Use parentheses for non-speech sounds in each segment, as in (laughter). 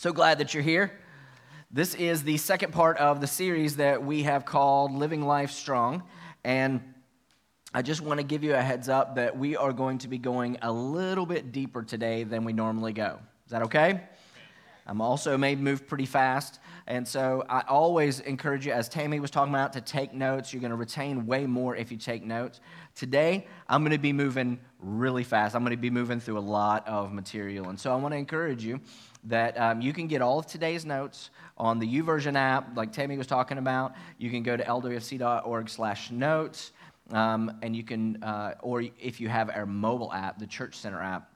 So glad that you're here. This is the second part of the series that we have called Living Life Strong. And I just want to give you a heads up that we are going to be going a little bit deeper today than we normally go. Is that okay? I'm also made move pretty fast. And so I always encourage you, as Tammy was talking about, to take notes. You're going to retain way more if you take notes. Today, I'm going to be moving really fast. I'm going to be moving through a lot of material. And so I want to encourage you that um, you can get all of today's notes on the YouVersion app, like Tammy was talking about. You can go to lwfc.org slash notes, um, and you can, uh, or if you have our mobile app, the Church Center app,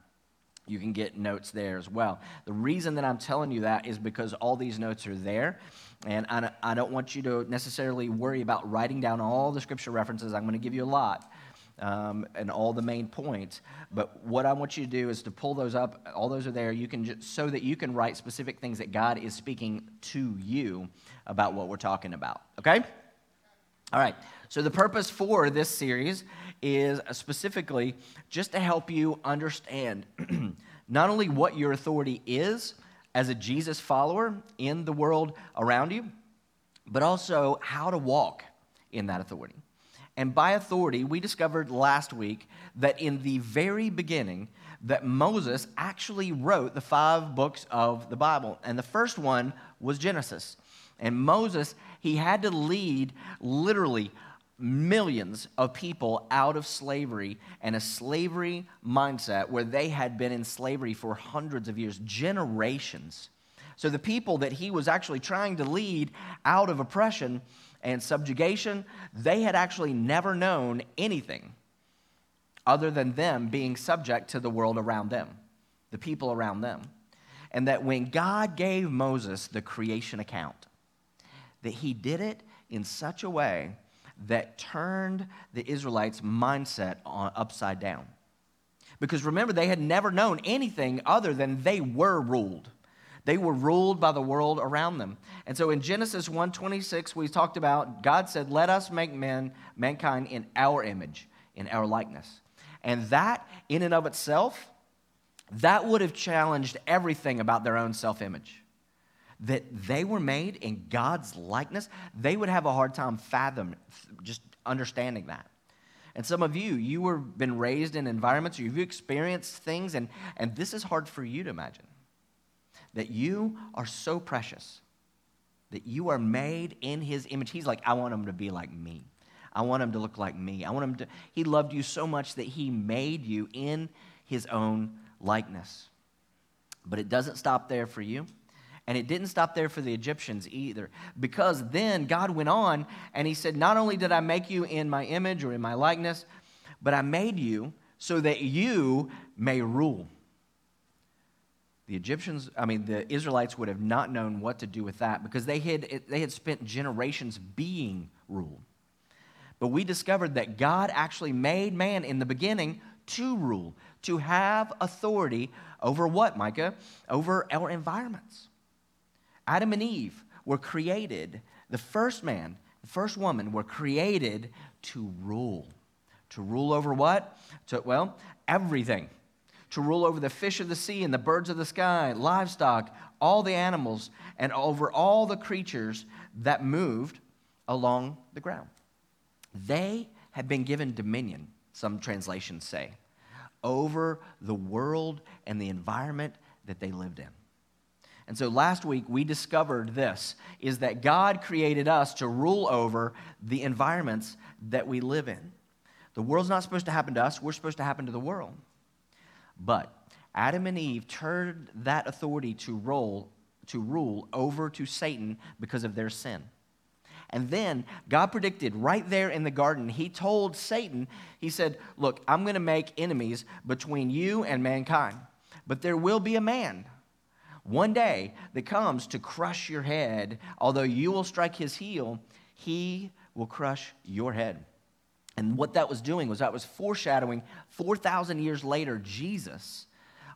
you can get notes there as well. The reason that I'm telling you that is because all these notes are there, and I don't want you to necessarily worry about writing down all the scripture references. I'm going to give you a lot um, and all the main points. But what I want you to do is to pull those up. All those are there. You can just, so that you can write specific things that God is speaking to you about what we're talking about. Okay. All right. So the purpose for this series is specifically just to help you understand (clears throat) not only what your authority is as a Jesus follower in the world around you, but also how to walk in that authority. And by authority, we discovered last week that in the very beginning, that Moses actually wrote the five books of the Bible. And the first one was Genesis. And Moses, he had to lead literally millions of people out of slavery and a slavery mindset where they had been in slavery for hundreds of years, generations. So the people that he was actually trying to lead out of oppression, and subjugation, they had actually never known anything other than them being subject to the world around them, the people around them. And that when God gave Moses the creation account, that he did it in such a way that turned the Israelites' mindset on, upside down. Because remember, they had never known anything other than they were ruled. They were ruled by the world around them. And so in Genesis 1:26 we talked about God said, "Let us make men mankind in our image, in our likeness." And that in and of itself that would have challenged everything about their own self-image. That they were made in God's likeness, they would have a hard time fathom just understanding that. And some of you, you were been raised in environments, you've experienced things, and, and this is hard for you to imagine that you are so precious, that you are made in his image. He's like, I want him to be like me. I want him to look like me. I want him to, he loved you so much that he made you in his own likeness. But it doesn't stop there for you. And it didn't stop there for the Egyptians either. Because then God went on and he said, Not only did I make you in my image or in my likeness, but I made you so that you may rule. The Egyptians, I mean, the Israelites would have not known what to do with that because they had, they had spent generations being ruled. But we discovered that God actually made man in the beginning to rule, to have authority over what, Micah? Over our environments. Adam and Eve were created, the first man, the first woman were created to rule. To rule over what? To, well, everything to rule over the fish of the sea and the birds of the sky, livestock, all the animals, and over all the creatures that moved along the ground. They had been given dominion, some translations say, over the world and the environment that they lived in. And so last week we discovered this is that God created us to rule over the environments that we live in. The world's not supposed to happen to us, we're supposed to happen to the world. But Adam and Eve turned that authority to rule, to rule over to Satan because of their sin. And then God predicted right there in the garden, He told Satan, He said, Look, I'm going to make enemies between you and mankind, but there will be a man one day that comes to crush your head. Although you will strike his heel, he will crush your head. And what that was doing was that was foreshadowing 4,000 years later, Jesus,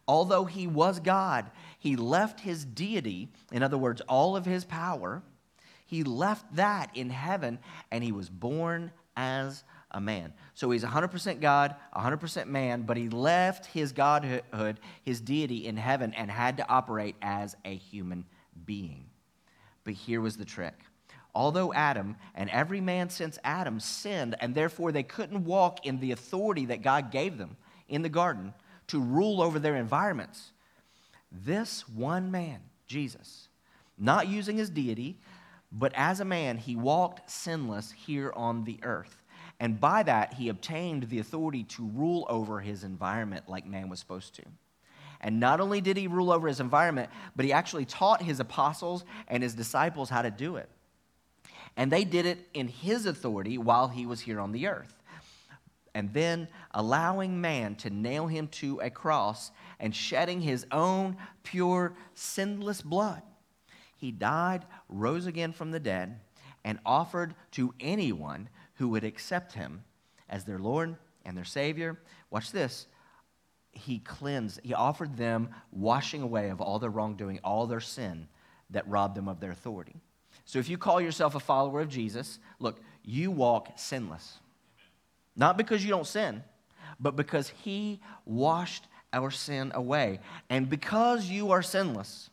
although he was God, he left his deity, in other words, all of his power, he left that in heaven and he was born as a man. So he's 100% God, 100% man, but he left his godhood, his deity in heaven, and had to operate as a human being. But here was the trick. Although Adam and every man since Adam sinned, and therefore they couldn't walk in the authority that God gave them in the garden to rule over their environments, this one man, Jesus, not using his deity, but as a man, he walked sinless here on the earth. And by that, he obtained the authority to rule over his environment like man was supposed to. And not only did he rule over his environment, but he actually taught his apostles and his disciples how to do it. And they did it in his authority while he was here on the earth. And then allowing man to nail him to a cross and shedding his own pure, sinless blood he died, rose again from the dead, and offered to anyone who would accept him as their Lord and their Savior. Watch this. He cleansed, he offered them washing away of all their wrongdoing, all their sin that robbed them of their authority. So if you call yourself a follower of Jesus, look, you walk sinless. Not because you don't sin, but because he washed our sin away. And because you are sinless,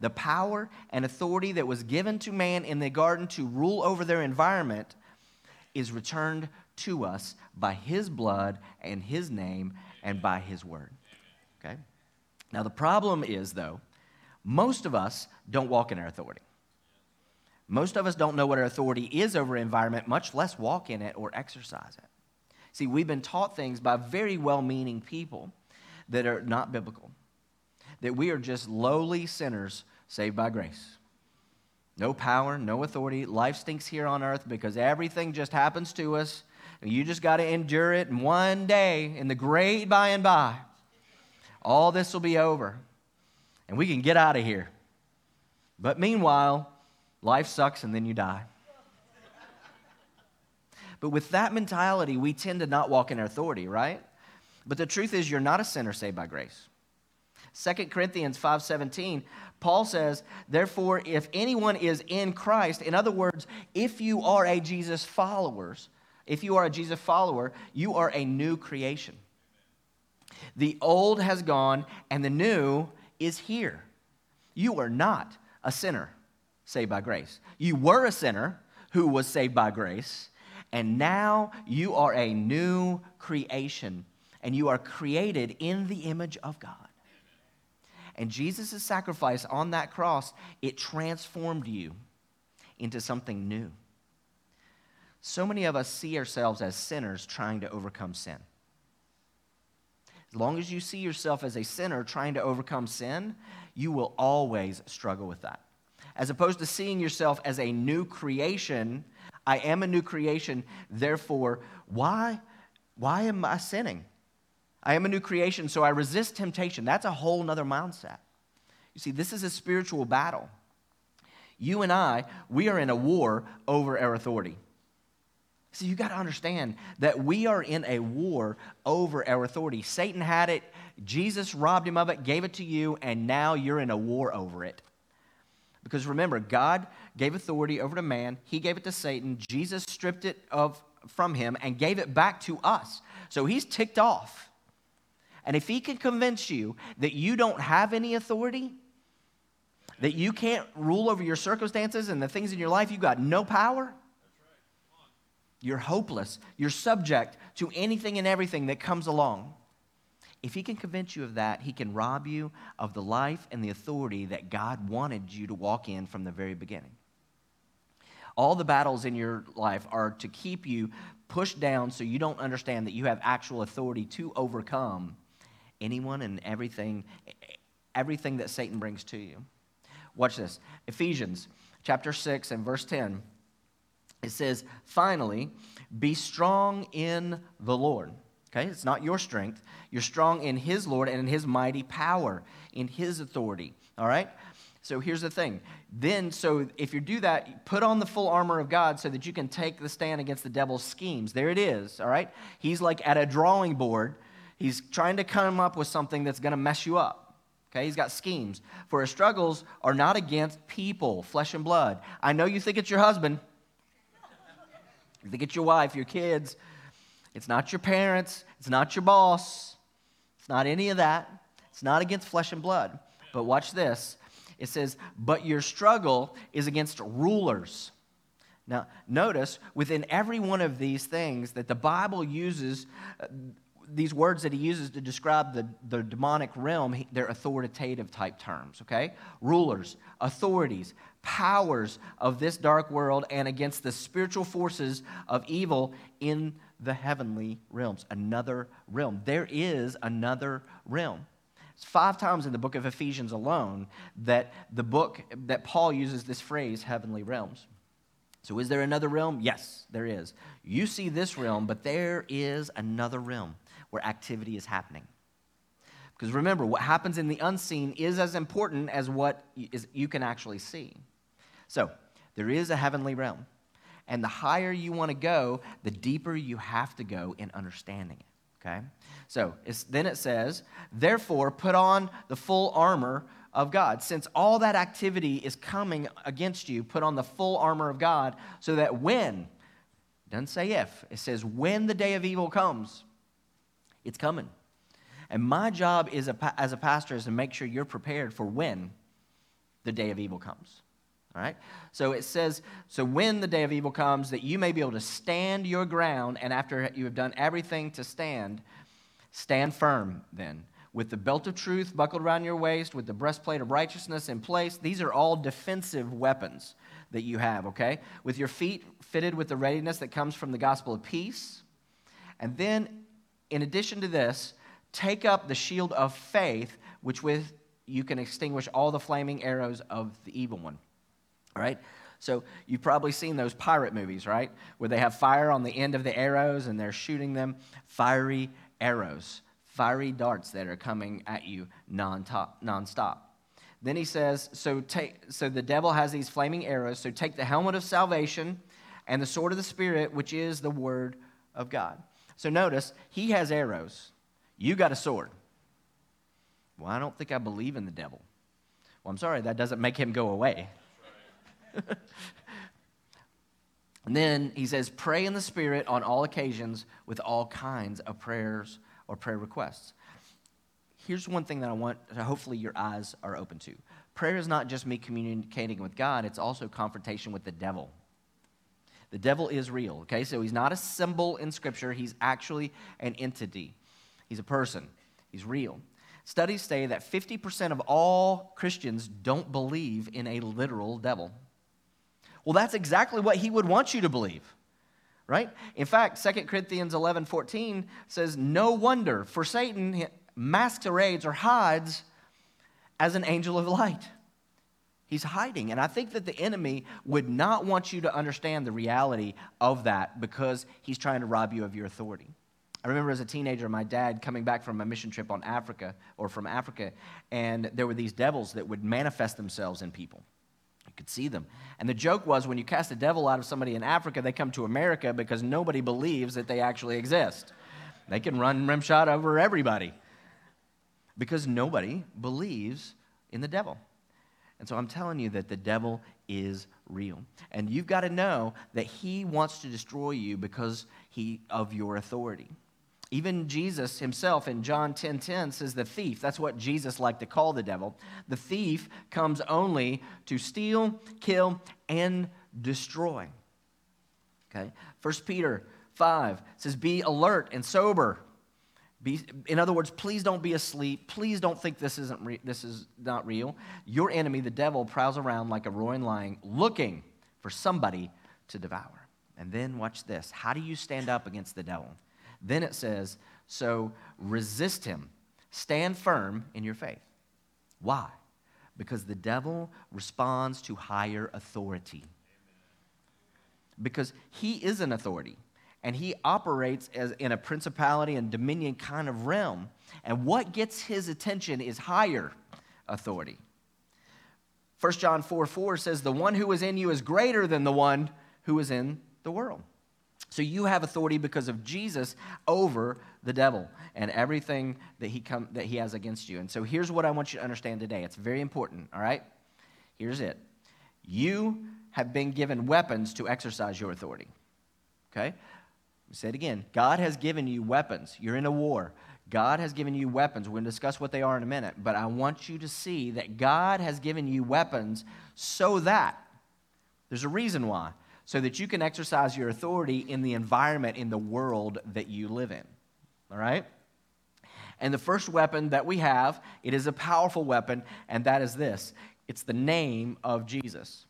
the power and authority that was given to man in the garden to rule over their environment is returned to us by his blood and his name and by his word. Okay? Now, the problem is, though, most of us don't walk in our authority. Most of us don't know what our authority is over environment, much less walk in it or exercise it. See, we've been taught things by very well meaning people that are not biblical that we are just lowly sinners saved by grace. No power, no authority. Life stinks here on earth because everything just happens to us. You just got to endure it. And one day, in the great by and by, all this will be over and we can get out of here. But meanwhile, life sucks and then you die. But with that mentality, we tend to not walk in authority, right? But the truth is, you're not a sinner saved by grace. 2 Corinthians 5:17, Paul says, "Therefore if anyone is in Christ, in other words, if you are a Jesus followers, if you are a Jesus follower, you are a new creation. The old has gone and the new is here. You are not a sinner saved by grace. You were a sinner who was saved by grace, and now you are a new creation, and you are created in the image of God. And Jesus' sacrifice on that cross, it transformed you into something new. So many of us see ourselves as sinners trying to overcome sin. As long as you see yourself as a sinner trying to overcome sin, you will always struggle with that. As opposed to seeing yourself as a new creation, I am a new creation, therefore, why, why am I sinning? I am a new creation, so I resist temptation. That's a whole nother mindset. You see, this is a spiritual battle. You and I, we are in a war over our authority. See, you got to understand that we are in a war over our authority. Satan had it, Jesus robbed him of it, gave it to you, and now you're in a war over it. Because remember, God gave authority over to man, he gave it to Satan, Jesus stripped it of, from him and gave it back to us. So he's ticked off. And if he can convince you that you don't have any authority, that you can't rule over your circumstances and the things in your life, you've got no power, you're hopeless. You're subject to anything and everything that comes along. If he can convince you of that, he can rob you of the life and the authority that God wanted you to walk in from the very beginning. All the battles in your life are to keep you pushed down so you don't understand that you have actual authority to overcome anyone and everything, everything that Satan brings to you. Watch this. Ephesians chapter 6 and verse 10. It says, finally, be strong in the Lord. Okay, it's not your strength. You're strong in His Lord and in His mighty power, in His authority. All right? So here's the thing. Then, so if you do that, put on the full armor of God so that you can take the stand against the devil's schemes. There it is. All right? He's like at a drawing board He's trying to come up with something that's going to mess you up. Okay, he's got schemes. For his struggles are not against people, flesh and blood. I know you think it's your husband, you think it's your wife, your kids, It's not your parents. It's not your boss. It's not any of that. It's not against flesh and blood. But watch this. It says, But your struggle is against rulers. Now, notice within every one of these things that the Bible uses, these words that he uses to describe the, the demonic realm, they're authoritative type terms, okay? Rulers, authorities, powers of this dark world, and against the spiritual forces of evil in the heavenly realms. Another realm. There is another realm. It's five times in the book of Ephesians alone that the book that Paul uses this phrase, heavenly realms. So, is there another realm? Yes, there is. You see this realm, but there is another realm where activity is happening. Because remember, what happens in the unseen is as important as what is, you can actually see. So, there is a heavenly realm. And the higher you want to go, the deeper you have to go in understanding it. Okay? So then it says, therefore, put on the full armor of God. Since all that activity is coming against you, put on the full armor of God so that when, doesn't say if, it says when the day of evil comes, it's coming. And my job is a, as a pastor is to make sure you're prepared for when the day of evil comes. All right? So it says, so when the day of evil comes, that you may be able to stand your ground, and after you have done everything to stand, Stand firm then, with the belt of truth buckled around your waist, with the breastplate of righteousness in place. These are all defensive weapons that you have, okay? With your feet fitted with the readiness that comes from the gospel of peace. And then, in addition to this, take up the shield of faith, which with you can extinguish all the flaming arrows of the evil one. All right? So you've probably seen those pirate movies, right? Where they have fire on the end of the arrows and they're shooting them. Fiery arrows, fiery darts that are coming at you non-stop. nonstop. Then he says, so, take, so the devil has these flaming arrows, so take the helmet of salvation and the sword of the Spirit, which is the word of God. So notice, he has arrows. You got a sword. Well, I don't think I believe in the devil. Well, I'm sorry, that doesn't make him go away. And (laughs) then he says, pray in the Spirit on all occasions with all kinds of prayers or prayer requests. Here's one thing that I want, to hopefully, your eyes are open to. Prayer is not just me communicating with God, it's also confrontation with the devil. The devil is real, okay? So he's not a symbol in Scripture, he's actually an entity. He's a person, he's real. Studies say that 50% of all Christians don't believe in a literal devil. Well, that's exactly what he would want you to believe, right? In fact, 2 Corinthians 11 14 says, No wonder, for Satan masquerades or hides as an angel of light. He's hiding. And I think that the enemy would not want you to understand the reality of that because he's trying to rob you of your authority. I remember as a teenager, my dad coming back from a mission trip on Africa or from Africa, and there were these devils that would manifest themselves in people You could see them. And the joke was when you cast a devil out of somebody in Africa, they come to America because nobody believes that they actually exist. They can run rimshot over everybody because nobody believes in the devil. And so I'm telling you that the devil is real. And you've got to know that he wants to destroy you because he, of your authority. Even Jesus himself in John 10:10 10, 10 says the thief, that's what Jesus liked to call the devil. The thief comes only to steal, kill, and destroy. Okay? 1 Peter 5 says, Be alert and sober. Be, in other words, please don't be asleep. Please don't think this isn't re- this is not real. Your enemy, the devil, prowls around like a roaring lion, looking for somebody to devour. And then watch this. How do you stand up against the devil? Then it says, So resist him, stand firm in your faith. Why? Because the devil responds to higher authority. Because he is an authority and he operates as in a principality and dominion kind of realm. And what gets his attention is higher authority. 1 John 4 4 says, The one who is in you is greater than the one who is in the world. So you have authority because of Jesus over the devil and everything that he, come, that he has against you. And so here's what I want you to understand today. It's very important, all right? Here's it. You have been given weapons to exercise your authority. Okay? Say it again. God has given you weapons. You're in a war. God has given you weapons. We're going to discuss what they are in a minute, but I want you to see that God has given you weapons so that there's a reason why, so that you can exercise your authority in the environment, in the world that you live in. All right? And the first weapon that we have, it is a powerful weapon, and that is this it's the name of Jesus.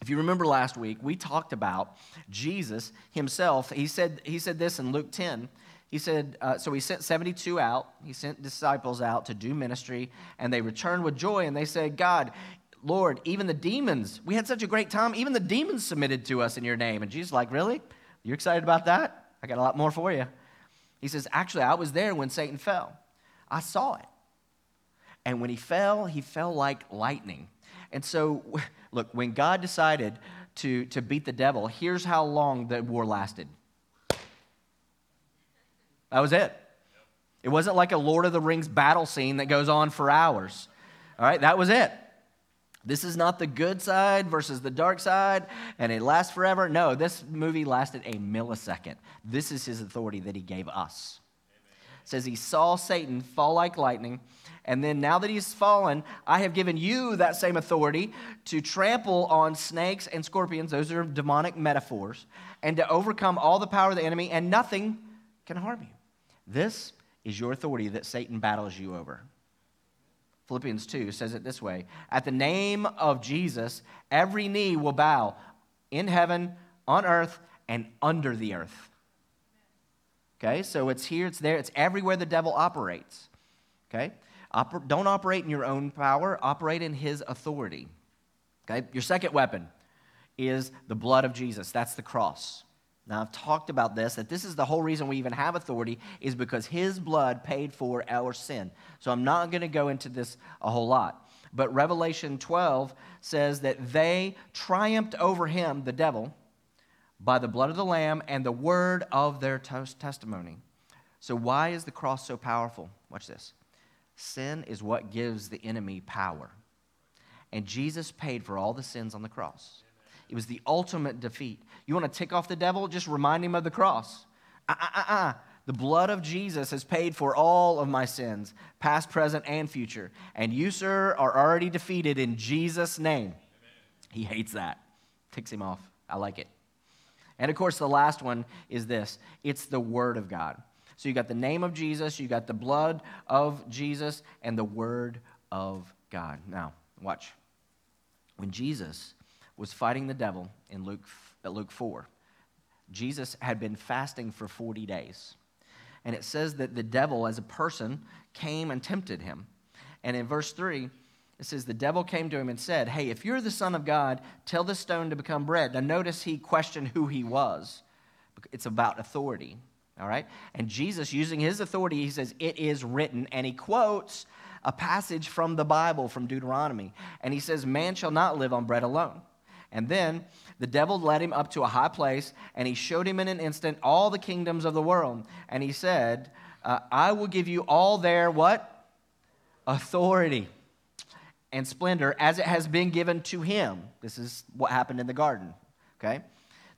If you remember last week, we talked about Jesus himself. He said, he said this in Luke 10. He said, uh, so he sent 72 out. He sent disciples out to do ministry, and they returned with joy, and they said, God, Lord, even the demons, we had such a great time. Even the demons submitted to us in your name. And Jesus like, really? You're excited about that? I got a lot more for you. He says, actually, I was there when Satan fell. I saw it. And when he fell, he fell like lightning. And so, (laughs) look, when God decided to, to beat the devil, here's how long the war lasted that was it. It wasn't like a Lord of the Rings battle scene that goes on for hours. All right, that was it. This is not the good side versus the dark side, and it lasts forever. No, this movie lasted a millisecond. This is his authority that he gave us. It says he saw Satan fall like lightning, and then now that he's fallen, I have given you that same authority to trample on snakes and scorpions. Those are demonic metaphors, and to overcome all the power of the enemy, and nothing can harm you. This is your authority that Satan battles you over. Philippians 2 says it this way At the name of Jesus, every knee will bow in heaven, on earth, and under the earth. Okay, so it's here, it's there, it's everywhere the devil operates. Okay, Oper- don't operate in your own power, operate in his authority. Okay, your second weapon is the blood of Jesus. That's the cross. Now, I've talked about this, that this is the whole reason we even have authority, is because his blood paid for our sin. So I'm not going to go into this a whole lot. But Revelation 12 says that they triumphed over him, the devil, by the blood of the Lamb and the word of their testimony. So, why is the cross so powerful? Watch this. Sin is what gives the enemy power. And Jesus paid for all the sins on the cross. It was the ultimate defeat. You want to tick off the devil? Just remind him of the cross. Uh, uh, uh, uh. The blood of Jesus has paid for all of my sins, past, present, and future. And you, sir, are already defeated in Jesus' name. Amen. He hates that. Ticks him off. I like it. And of course, the last one is this it's the Word of God. So you got the name of Jesus, you got the blood of Jesus, and the Word of God. Now, watch. When Jesus was fighting the devil in Luke, uh, Luke 4. Jesus had been fasting for 40 days. And it says that the devil, as a person, came and tempted him. And in verse 3, it says, The devil came to him and said, Hey, if you're the Son of God, tell this stone to become bread. Now, notice he questioned who he was. It's about authority, all right? And Jesus, using his authority, he says, It is written. And he quotes a passage from the Bible, from Deuteronomy. And he says, Man shall not live on bread alone. And then the devil led him up to a high place, and he showed him in an instant all the kingdoms of the world. And he said, uh, I will give you all their what? Authority and splendor as it has been given to him. This is what happened in the garden, okay?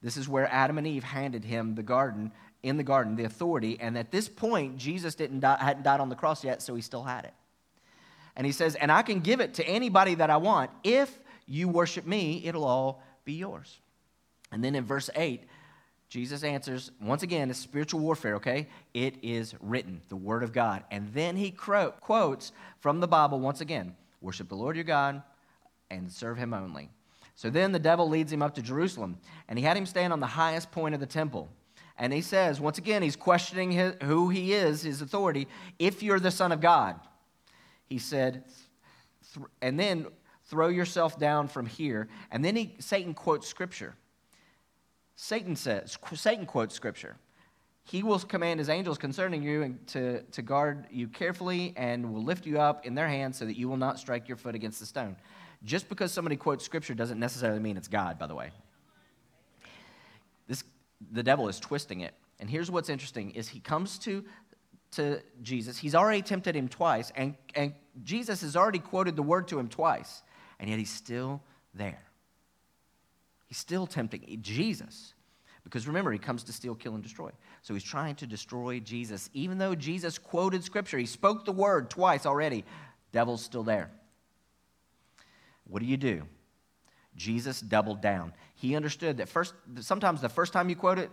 This is where Adam and Eve handed him the garden, in the garden, the authority. And at this point, Jesus didn't die, hadn't died on the cross yet, so he still had it. And he says, And I can give it to anybody that I want if you worship me, it'll all be yours. And then in verse 8, Jesus answers, once again, it's spiritual warfare, okay? It is written, the Word of God. And then he quotes from the Bible once again worship the Lord your God and serve him only. So then the devil leads him up to Jerusalem, and he had him stand on the highest point of the temple. And he says, once again, he's questioning his, who he is, his authority. If you're the Son of God, he said, and then throw yourself down from here. And then he, Satan quotes scripture. Satan says, Satan quotes scripture. He will command his angels concerning you to, to guard you carefully and will lift you up in their hands so that you will not strike your foot against the stone. Just because somebody quotes scripture doesn't necessarily mean it's God, by the way. The devil is twisting it. And here's what's interesting is he comes to, to Jesus. He's already tempted him twice, and, and Jesus has already quoted the word to him twice and yet he's still there. He's still tempting Jesus. Because remember, he comes to steal, kill, and destroy. So he's trying to destroy Jesus. Even though Jesus quoted scripture, he spoke the word twice already, devil's still there. What do you do? Jesus doubled down. He understood that first, sometimes the first time you quote it,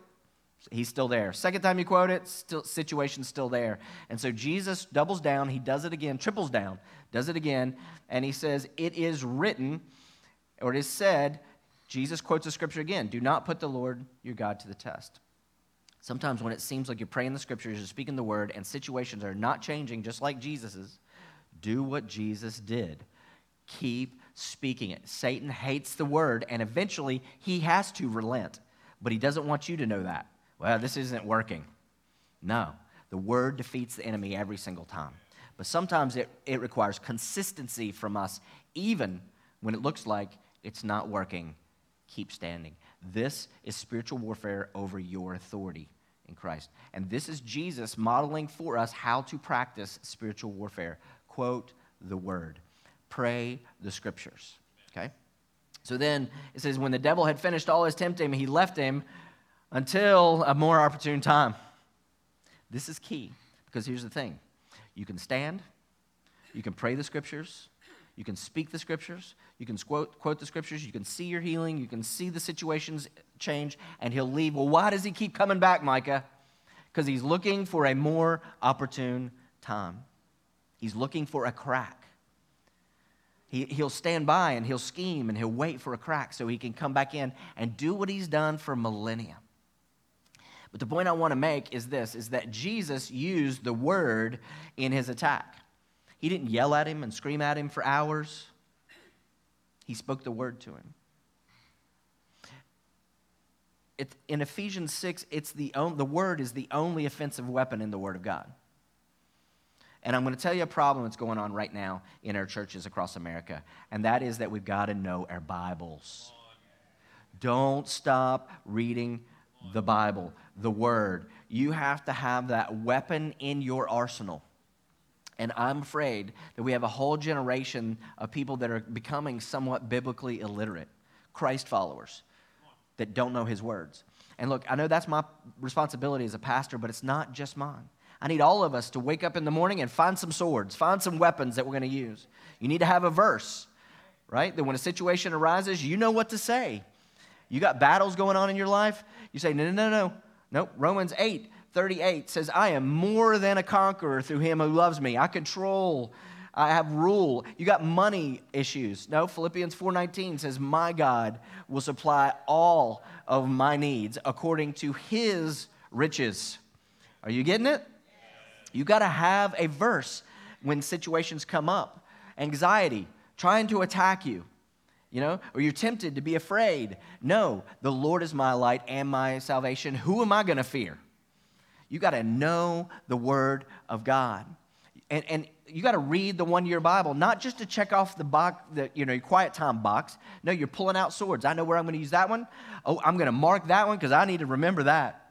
he's still there. Second time you quote it, still, situation's still there. And so Jesus doubles down. He does it again, triples down, does it again, and he says, It is written, or it is said, Jesus quotes the scripture again do not put the Lord your God to the test. Sometimes when it seems like you're praying the scriptures, you're speaking the word, and situations are not changing just like Jesus's, do what Jesus did. Keep speaking it. Satan hates the word, and eventually he has to relent. But he doesn't want you to know that. Well, this isn't working. No, the word defeats the enemy every single time. But sometimes it, it requires consistency from us, even when it looks like it's not working keep standing. This is spiritual warfare over your authority in Christ. And this is Jesus modeling for us how to practice spiritual warfare. Quote the word, pray the scriptures. Okay? So then it says, when the devil had finished all his tempting, he left him until a more opportune time. This is key because here's the thing you can stand, you can pray the scriptures, you can speak the scriptures, you can quote, quote the scriptures, you can see your healing, you can see the situations change, and he'll leave. Well, why does he keep coming back, Micah? Because he's looking for a more opportune time. He's looking for a crack. He, he'll stand by and he'll scheme and he'll wait for a crack so he can come back in and do what he's done for millennia. But the point I want to make is this is that Jesus used the word in his attack. He didn't yell at him and scream at him for hours. He spoke the word to him. It, in Ephesians 6, it's the, the word is the only offensive weapon in the Word of God. And I'm going to tell you a problem that's going on right now in our churches across America, and that is that we've got to know our Bibles. Don't stop reading the Bible, the Word. You have to have that weapon in your arsenal. And I'm afraid that we have a whole generation of people that are becoming somewhat biblically illiterate, Christ followers that don't know his words. And look, I know that's my responsibility as a pastor, but it's not just mine. I need all of us to wake up in the morning and find some swords, find some weapons that we're going to use. You need to have a verse, right? That when a situation arises, you know what to say. You got battles going on in your life, you say, no, no, no, no. Nope, Romans 8 38 says, I am more than a conqueror through him who loves me. I control, I have rule. You got money issues. No, Philippians 4:19 says, My God will supply all of my needs according to his riches. Are you getting it? You got to have a verse when situations come up. Anxiety, trying to attack you you know, or you're tempted to be afraid. No, the Lord is my light and my salvation. Who am I going to fear? You got to know the Word of God. And, and you got to read the one year Bible, not just to check off the box, the, you know, your quiet time box. No, you're pulling out swords. I know where I'm going to use that one. Oh, I'm going to mark that one because I need to remember that.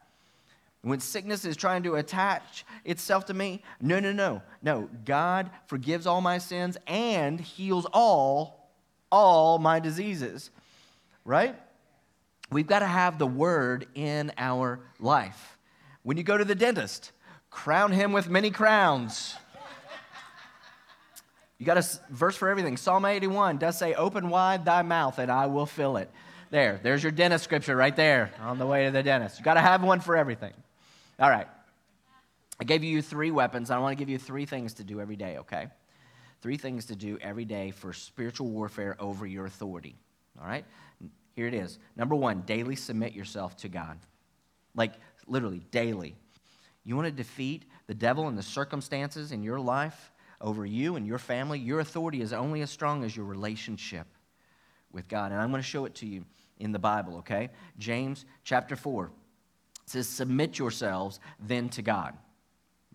When sickness is trying to attach itself to me, no, no, no. No, God forgives all my sins and heals all, all my diseases, right? We've got to have the word in our life. When you go to the dentist, crown him with many crowns. You got a verse for everything. Psalm 81 does say, Open wide thy mouth and I will fill it. There, there's your dentist scripture right there on the way to the dentist. You got to have one for everything. All right. I gave you three weapons. I want to give you three things to do every day, okay? Three things to do every day for spiritual warfare over your authority. All right? Here it is. Number one, daily submit yourself to God. Like, literally daily. You want to defeat the devil and the circumstances in your life over you and your family? Your authority is only as strong as your relationship with God. And I'm going to show it to you in the Bible, okay? James chapter 4 says, Submit yourselves then to God.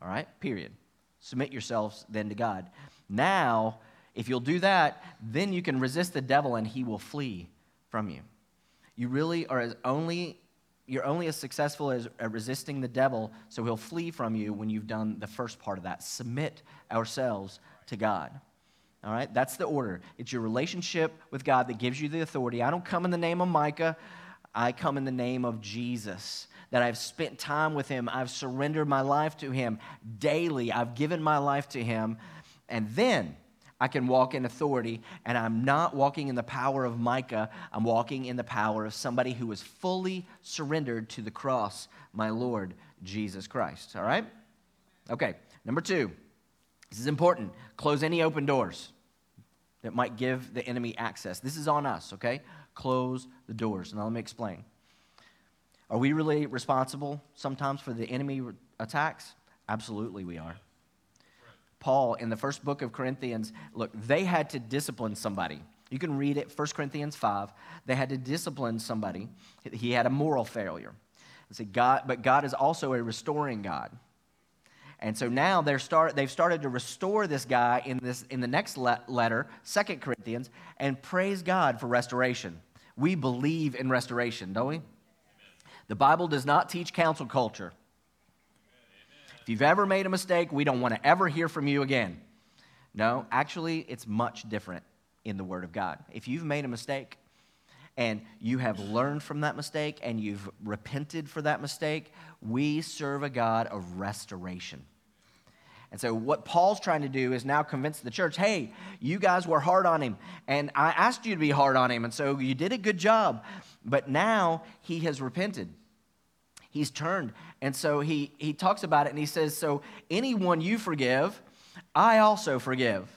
All right? Period. Submit yourselves then to God. Now, if you'll do that, then you can resist the devil and he will flee from you. You really are as only you're only as successful as resisting the devil, so he'll flee from you when you've done the first part of that. Submit ourselves to God. All right, that's the order. It's your relationship with God that gives you the authority. I don't come in the name of Micah. I come in the name of Jesus, that I've spent time with him, I've surrendered my life to him daily, I've given my life to him, and then I can walk in authority, and I'm not walking in the power of Micah. I'm walking in the power of somebody who is fully surrendered to the cross, my Lord Jesus Christ. All right? Okay, number two. This is important. Close any open doors that might give the enemy access. This is on us, okay? Close the doors. Now, let me explain. Are we really responsible sometimes for the enemy attacks? Absolutely, we are. Paul, in the first book of Corinthians, look, they had to discipline somebody. You can read it, 1 Corinthians 5. They had to discipline somebody. He had a moral failure. See, God, but God is also a restoring God. And so now they're start, they've started to restore this guy in, this, in the next le- letter, Second Corinthians, and praise God for restoration. We believe in restoration, don't we? The Bible does not teach council culture. If you've ever made a mistake, we don't want to ever hear from you again. No, actually, it's much different in the Word of God. If you've made a mistake and you have learned from that mistake and you've repented for that mistake, we serve a God of restoration. And so, what Paul's trying to do is now convince the church hey, you guys were hard on him, and I asked you to be hard on him, and so you did a good job. But now he has repented. He's turned. And so he, he talks about it and he says, So anyone you forgive, I also forgive.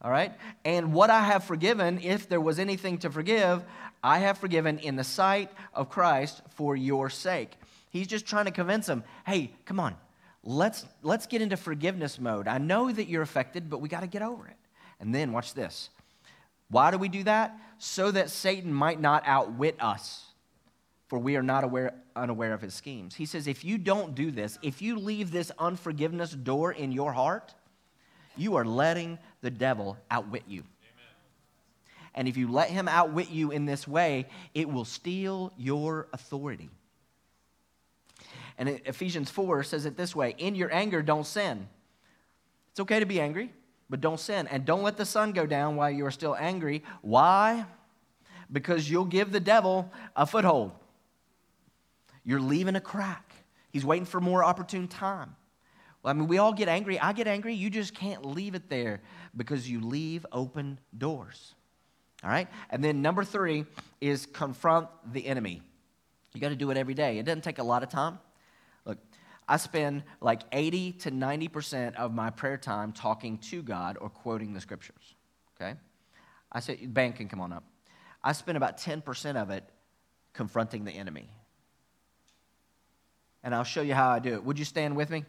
All right? And what I have forgiven, if there was anything to forgive, I have forgiven in the sight of Christ for your sake. He's just trying to convince them hey, come on, let's, let's get into forgiveness mode. I know that you're affected, but we got to get over it. And then, watch this. Why do we do that? So that Satan might not outwit us, for we are not aware, unaware of his schemes. He says, if you don't do this, if you leave this unforgiveness door in your heart, you are letting the devil outwit you. Amen. And if you let him outwit you in this way, it will steal your authority. And Ephesians 4 says it this way In your anger, don't sin. It's okay to be angry, but don't sin. And don't let the sun go down while you are still angry. Why? Because you'll give the devil a foothold. You're leaving a crack. He's waiting for more opportune time. Well, I mean, we all get angry. I get angry. You just can't leave it there because you leave open doors. All right? And then number three is confront the enemy. You got to do it every day. It doesn't take a lot of time. I spend like 80 to 90% of my prayer time talking to God or quoting the scriptures. Okay? I say, Ben can come on up. I spend about 10% of it confronting the enemy. And I'll show you how I do it. Would you stand with me?